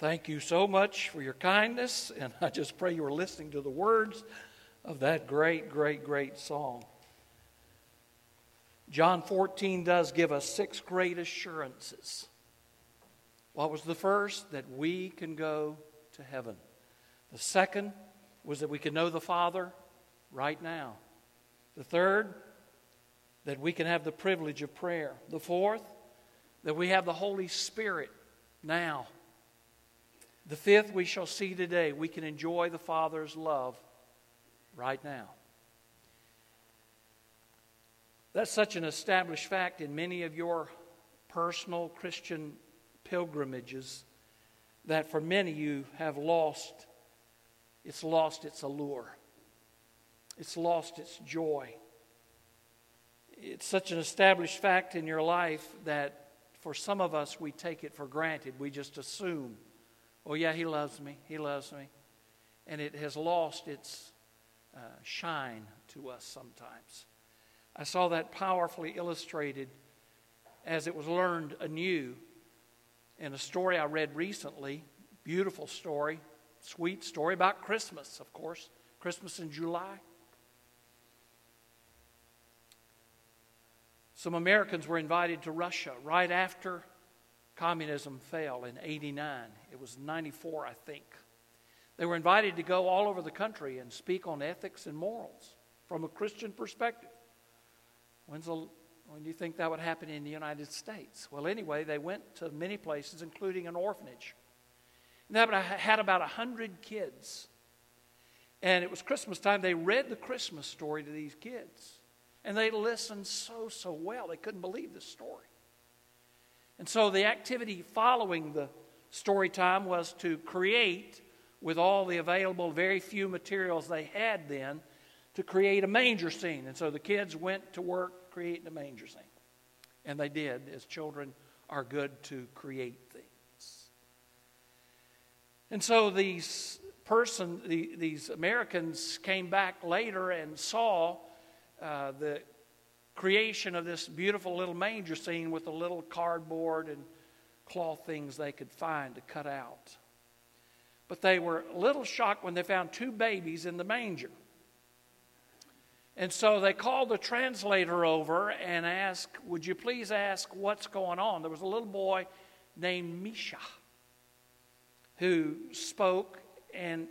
Thank you so much for your kindness, and I just pray you were listening to the words of that great, great, great song. John 14 does give us six great assurances. What was the first? That we can go to heaven. The second was that we can know the Father right now. The third, that we can have the privilege of prayer. The fourth, that we have the Holy Spirit now. The fifth, we shall see today. We can enjoy the Father's love right now. That's such an established fact in many of your personal Christian pilgrimages that for many you have lost it's lost its allure. It's lost its joy. It's such an established fact in your life that for some of us we take it for granted. We just assume, oh, yeah, he loves me. He loves me. And it has lost its uh, shine to us sometimes. I saw that powerfully illustrated as it was learned anew in a story I read recently. Beautiful story, sweet story about Christmas, of course. Christmas in July. Some Americans were invited to Russia right after communism fell in 89. It was 94, I think. They were invited to go all over the country and speak on ethics and morals from a Christian perspective. When's the, when do you think that would happen in the United States? Well, anyway, they went to many places, including an orphanage. And that had about 100 kids. And it was Christmas time. They read the Christmas story to these kids. And they listened so, so well. They couldn't believe the story. And so the activity following the story time was to create, with all the available, very few materials they had then, to create a manger scene. And so the kids went to work creating a manger scene. And they did, as children are good to create things. And so these person, the, these Americans came back later and saw uh, the creation of this beautiful little manger scene with the little cardboard and cloth things they could find to cut out. But they were a little shocked when they found two babies in the manger. And so they called the translator over and asked, Would you please ask what's going on? There was a little boy named Misha who spoke, and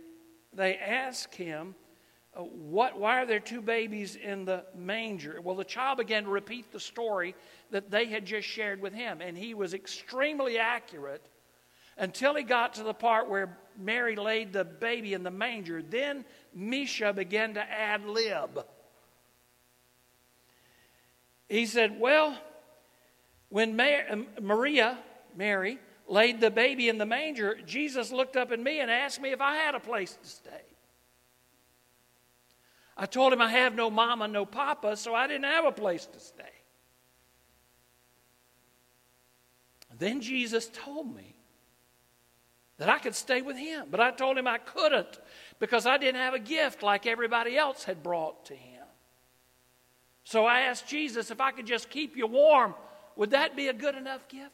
they asked him, what, Why are there two babies in the manger? Well, the child began to repeat the story that they had just shared with him, and he was extremely accurate until he got to the part where Mary laid the baby in the manger. Then Misha began to ad lib. He said, Well, when um, Maria, Mary, laid the baby in the manger, Jesus looked up at me and asked me if I had a place to stay. I told him I have no mama, no papa, so I didn't have a place to stay. Then Jesus told me that I could stay with him, but I told him I couldn't because I didn't have a gift like everybody else had brought to him. So I asked Jesus if I could just keep you warm, would that be a good enough gift?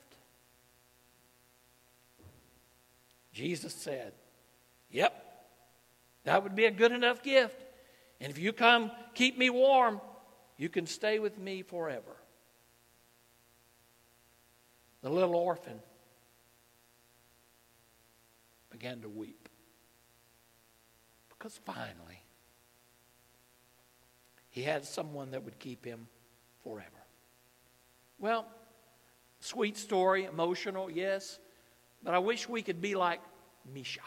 Jesus said, Yep, that would be a good enough gift. And if you come keep me warm, you can stay with me forever. The little orphan began to weep because finally he had someone that would keep him forever. Well, sweet story, emotional, yes, but I wish we could be like Misha.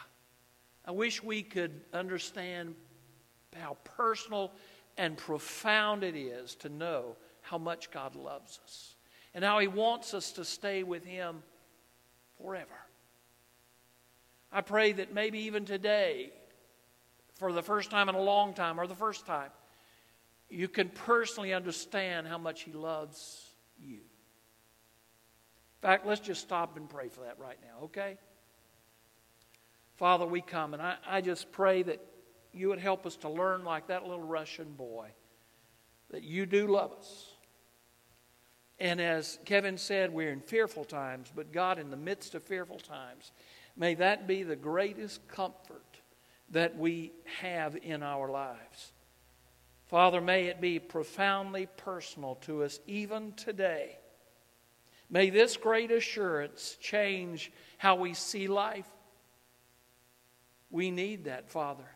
I wish we could understand how personal and profound it is to know how much God loves us and how He wants us to stay with Him forever. I pray that maybe even today, for the first time in a long time, or the first time, you can personally understand how much He loves you. In fact, let's just stop and pray for that right now, okay? Father, we come, and I, I just pray that you would help us to learn like that little Russian boy that you do love us. And as Kevin said, we're in fearful times, but God, in the midst of fearful times, May that be the greatest comfort that we have in our lives. Father, may it be profoundly personal to us even today. May this great assurance change how we see life. We need that, Father.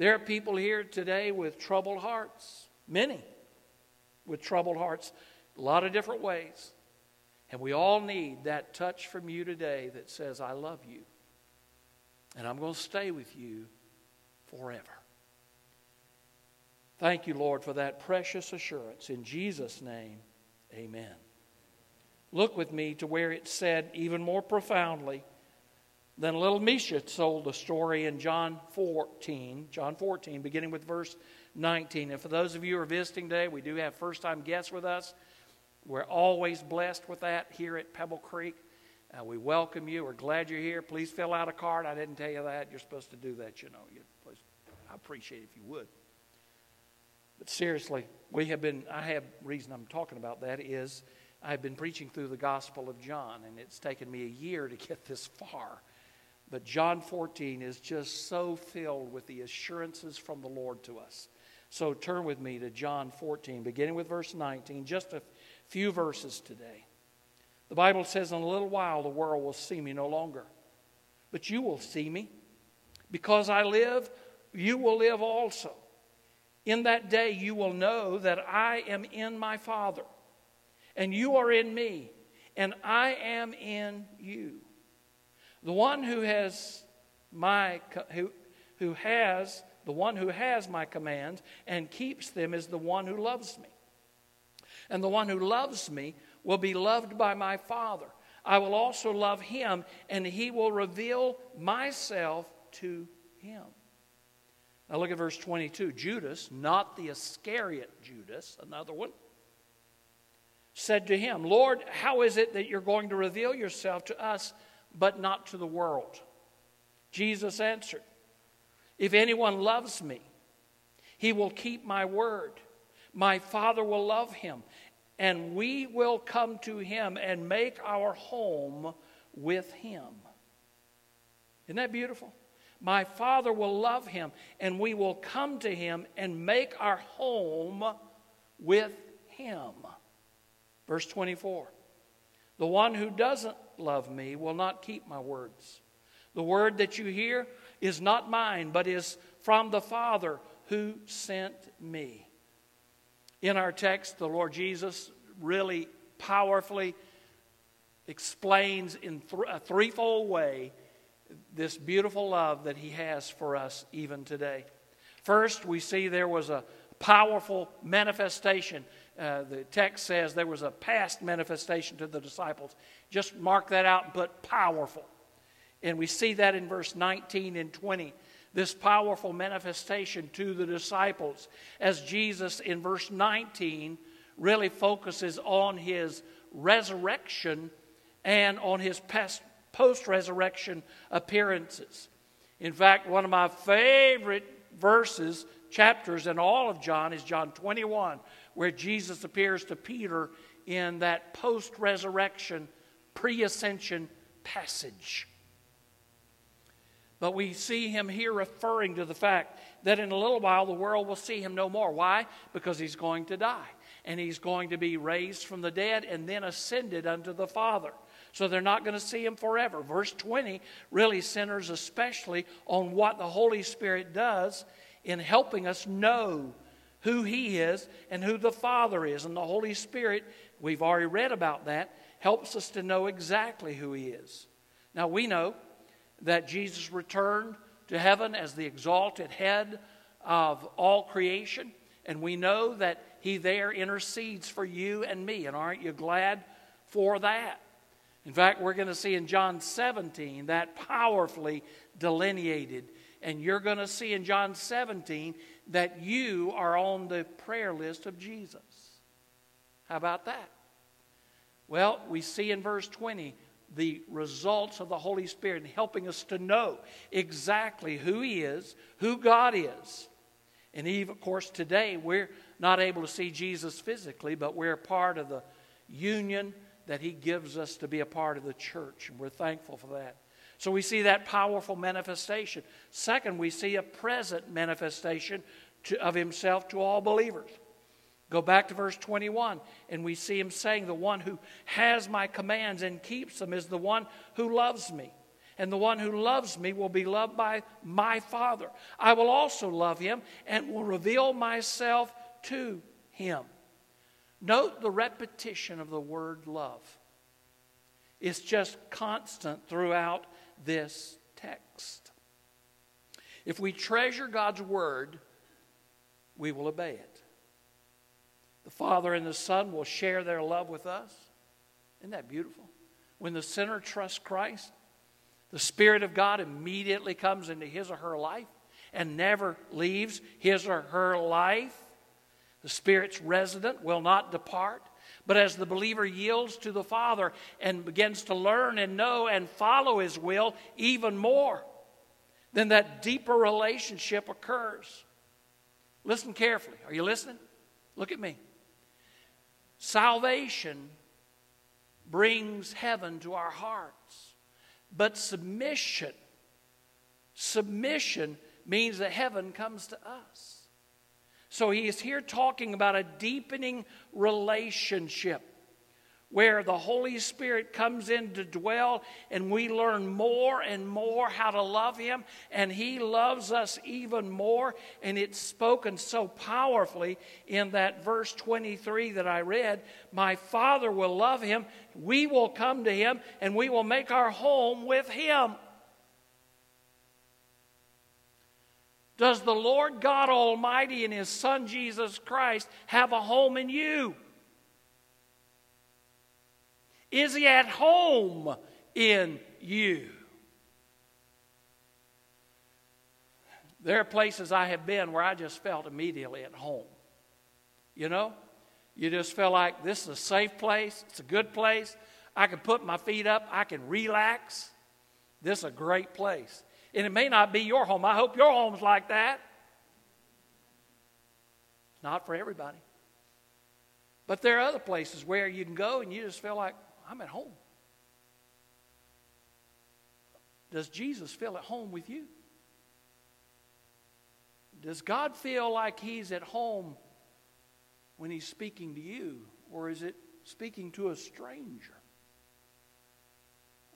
There are people here today with troubled hearts, many with troubled hearts, a lot of different ways. And we all need that touch from you today that says, I love you. And I'm going to stay with you forever. Thank you, Lord, for that precious assurance. In Jesus' name, amen. Look with me to where it said even more profoundly than little Misha told the story in John 14, John 14, beginning with verse 19. And for those of you who are visiting today, we do have first time guests with us. We're always blessed with that here at Pebble Creek. Uh, we welcome you. We're glad you're here. Please fill out a card. I didn't tell you that. You're supposed to do that, you know. You, please, I appreciate it if you would. But seriously, we have been, I have, reason I'm talking about that is I've been preaching through the Gospel of John, and it's taken me a year to get this far. But John 14 is just so filled with the assurances from the Lord to us. So turn with me to John 14, beginning with verse 19, just a few verses today. The Bible says, In a little while the world will see me no longer, but you will see me. Because I live, you will live also. In that day you will know that I am in my Father, and you are in me, and I am in you. The one who has my who, who has the one who has my commands and keeps them is the one who loves me. And the one who loves me will be loved by my Father. I will also love him, and he will reveal myself to him. Now look at verse 22. Judas, not the Iscariot Judas, another one, said to him, Lord, how is it that you're going to reveal yourself to us, but not to the world? Jesus answered, If anyone loves me, he will keep my word. My Father will love him, and we will come to him and make our home with him. Isn't that beautiful? My Father will love him, and we will come to him and make our home with him. Verse 24 The one who doesn't love me will not keep my words. The word that you hear is not mine, but is from the Father who sent me. In our text, the Lord Jesus really powerfully explains in a threefold way this beautiful love that he has for us even today. First, we see there was a powerful manifestation. Uh, the text says there was a past manifestation to the disciples. Just mark that out put powerful. And we see that in verse 19 and 20. This powerful manifestation to the disciples as Jesus in verse 19 really focuses on his resurrection and on his post resurrection appearances. In fact, one of my favorite verses, chapters in all of John is John 21, where Jesus appears to Peter in that post resurrection, pre ascension passage. But we see him here referring to the fact that in a little while the world will see him no more. Why? Because he's going to die. And he's going to be raised from the dead and then ascended unto the Father. So they're not going to see him forever. Verse 20 really centers especially on what the Holy Spirit does in helping us know who he is and who the Father is. And the Holy Spirit, we've already read about that, helps us to know exactly who he is. Now we know that Jesus returned to heaven as the exalted head of all creation. And we know that he there intercedes for you and me. And aren't you glad for that? In fact, we're going to see in John 17 that powerfully delineated. And you're going to see in John 17 that you are on the prayer list of Jesus. How about that? Well, we see in verse 20 the results of the Holy Spirit in helping us to know exactly who He is, who God is. And even, of course, today we're not able to see Jesus physically, but we're part of the union that He gives us to be a part of the church, and we're thankful for that. So we see that powerful manifestation. Second, we see a present manifestation to, of himself to all believers. Go back to verse 21, and we see him saying, The one who has my commands and keeps them is the one who loves me. And the one who loves me will be loved by my Father. I will also love him and will reveal myself to him. Note the repetition of the word love. It's just constant throughout this text. If we treasure God's word, we will obey it. The Father and the Son will share their love with us. Isn't that beautiful? When the sinner trusts Christ, the Spirit of God immediately comes into his or her life and never leaves his or her life. The Spirit's resident will not depart. But as the believer yields to the Father and begins to learn and know and follow His will even more, then that deeper relationship occurs. Listen carefully. Are you listening? Look at me. Salvation brings heaven to our hearts, but submission, submission means that heaven comes to us. So he is here talking about a deepening relationship where the Holy Spirit comes in to dwell and we learn more and more how to love Him, and He loves us even more. And it's spoken so powerfully in that verse 23 that I read My Father will love Him, we will come to Him, and we will make our home with Him. Does the Lord God Almighty and His Son Jesus Christ have a home in you? Is He at home in you? There are places I have been where I just felt immediately at home. You know, you just feel like this is a safe place, it's a good place. I can put my feet up, I can relax. This is a great place. And it may not be your home. I hope your home's like that. It's not for everybody. But there are other places where you can go and you just feel like, I'm at home. Does Jesus feel at home with you? Does God feel like He's at home when He's speaking to you, or is it speaking to a stranger?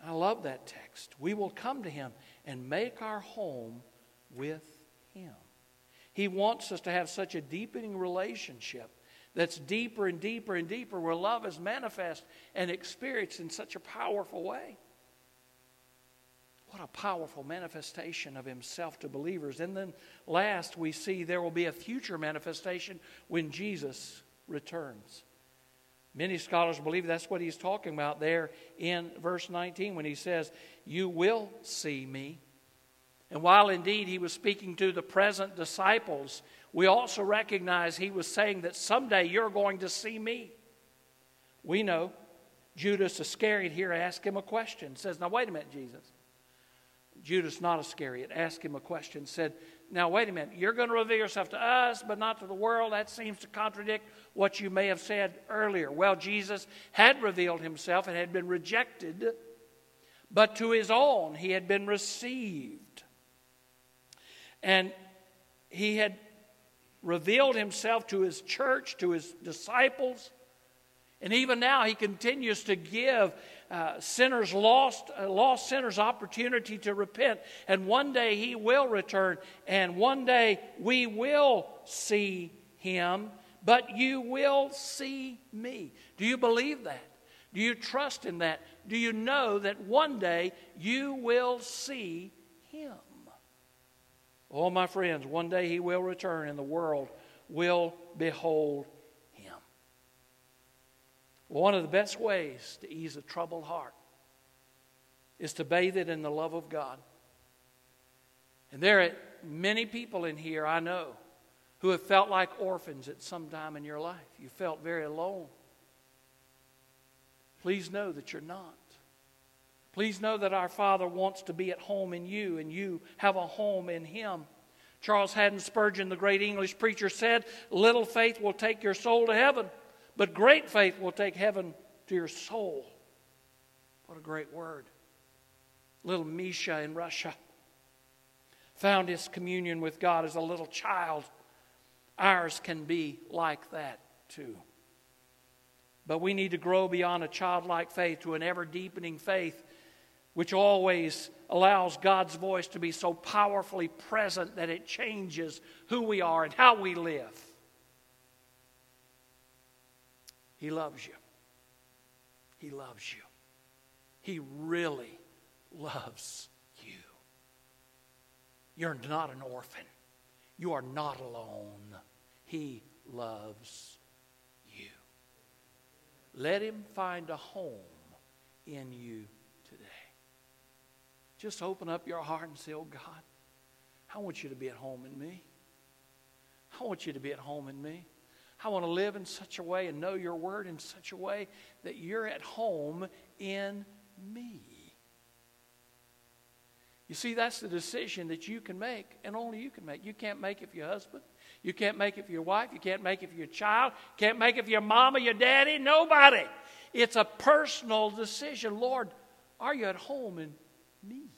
I love that text. We will come to him and make our home with him. He wants us to have such a deepening relationship that's deeper and deeper and deeper, where love is manifest and experienced in such a powerful way. What a powerful manifestation of himself to believers. And then last, we see there will be a future manifestation when Jesus returns. Many scholars believe that's what he's talking about there in verse 19 when he says, You will see me. And while indeed he was speaking to the present disciples, we also recognize he was saying that someday you're going to see me. We know Judas Iscariot here asked him a question. Says, Now wait a minute, Jesus. Judas, not Iscariot, asked him a question. Said, Now wait a minute, you're going to reveal yourself to us, but not to the world. That seems to contradict what you may have said earlier. Well, Jesus had revealed himself and had been rejected, but to his own he had been received. And he had revealed himself to his church, to his disciples. And even now, he continues to give uh, sinners lost, uh, lost sinners opportunity to repent. And one day he will return, and one day we will see him but you will see me. Do you believe that? Do you trust in that? Do you know that one day you will see him? Oh, my friends, one day he will return and the world will behold him. One of the best ways to ease a troubled heart is to bathe it in the love of God. And there are many people in here I know who have felt like orphans at some time in your life. You felt very alone. Please know that you're not. Please know that our Father wants to be at home in you, and you have a home in Him. Charles Haddon Spurgeon, the great English preacher, said, Little faith will take your soul to heaven, but great faith will take heaven to your soul. What a great word. little Misha in Russia found his communion with God as a little child. Ours can be like that too. But we need to grow beyond a childlike faith to an ever deepening faith, which always allows God's voice to be so powerfully present that it changes who we are and how we live. He loves you. He loves you. He really loves you. You're not an orphan. You are not alone. He loves you. Let him find a home in you today. Just open up your heart and say, Oh God, I want you to be at home in me. I want you to be at home in me. I want to live in such a way and know your word in such a way that you're at home in me. You see, that's the decision that you can make, and only you can make. You can't make it for your husband. You can't make it for your wife. You can't make it for your child. You can't make it for your mama, your daddy, nobody. It's a personal decision. Lord, are you at home in me?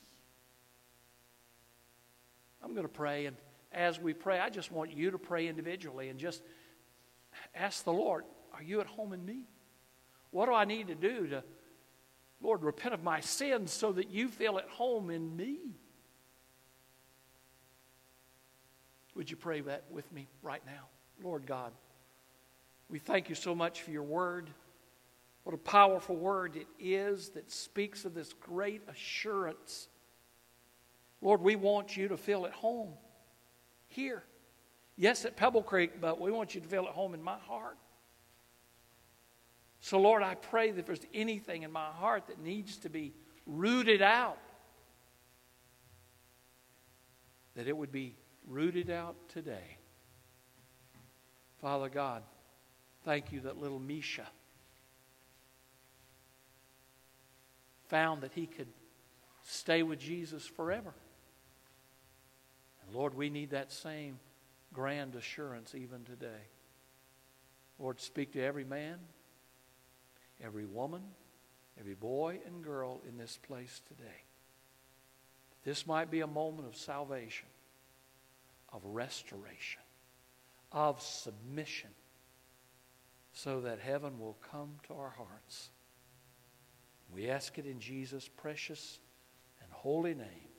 I'm going to pray, and as we pray, I just want you to pray individually and just ask the Lord, Are you at home in me? What do I need to do to, Lord, repent of my sins so that you feel at home in me? Would you pray that with me right now? Lord God, we thank you so much for your word. What a powerful word it is that speaks of this great assurance. Lord, we want you to feel at home here. Yes, at Pebble Creek, but we want you to feel at home in my heart. So, Lord, I pray that if there's anything in my heart that needs to be rooted out, that it would be rooted out today. Father God, thank you that little Misha found that he could stay with Jesus forever. Lord, we need that same grand assurance even today. Lord, speak to every man, every woman, every boy and girl in this place today. This might be a moment of salvation, of restoration, of submission, so that heaven will come to our hearts. We ask it in Jesus' precious and holy name.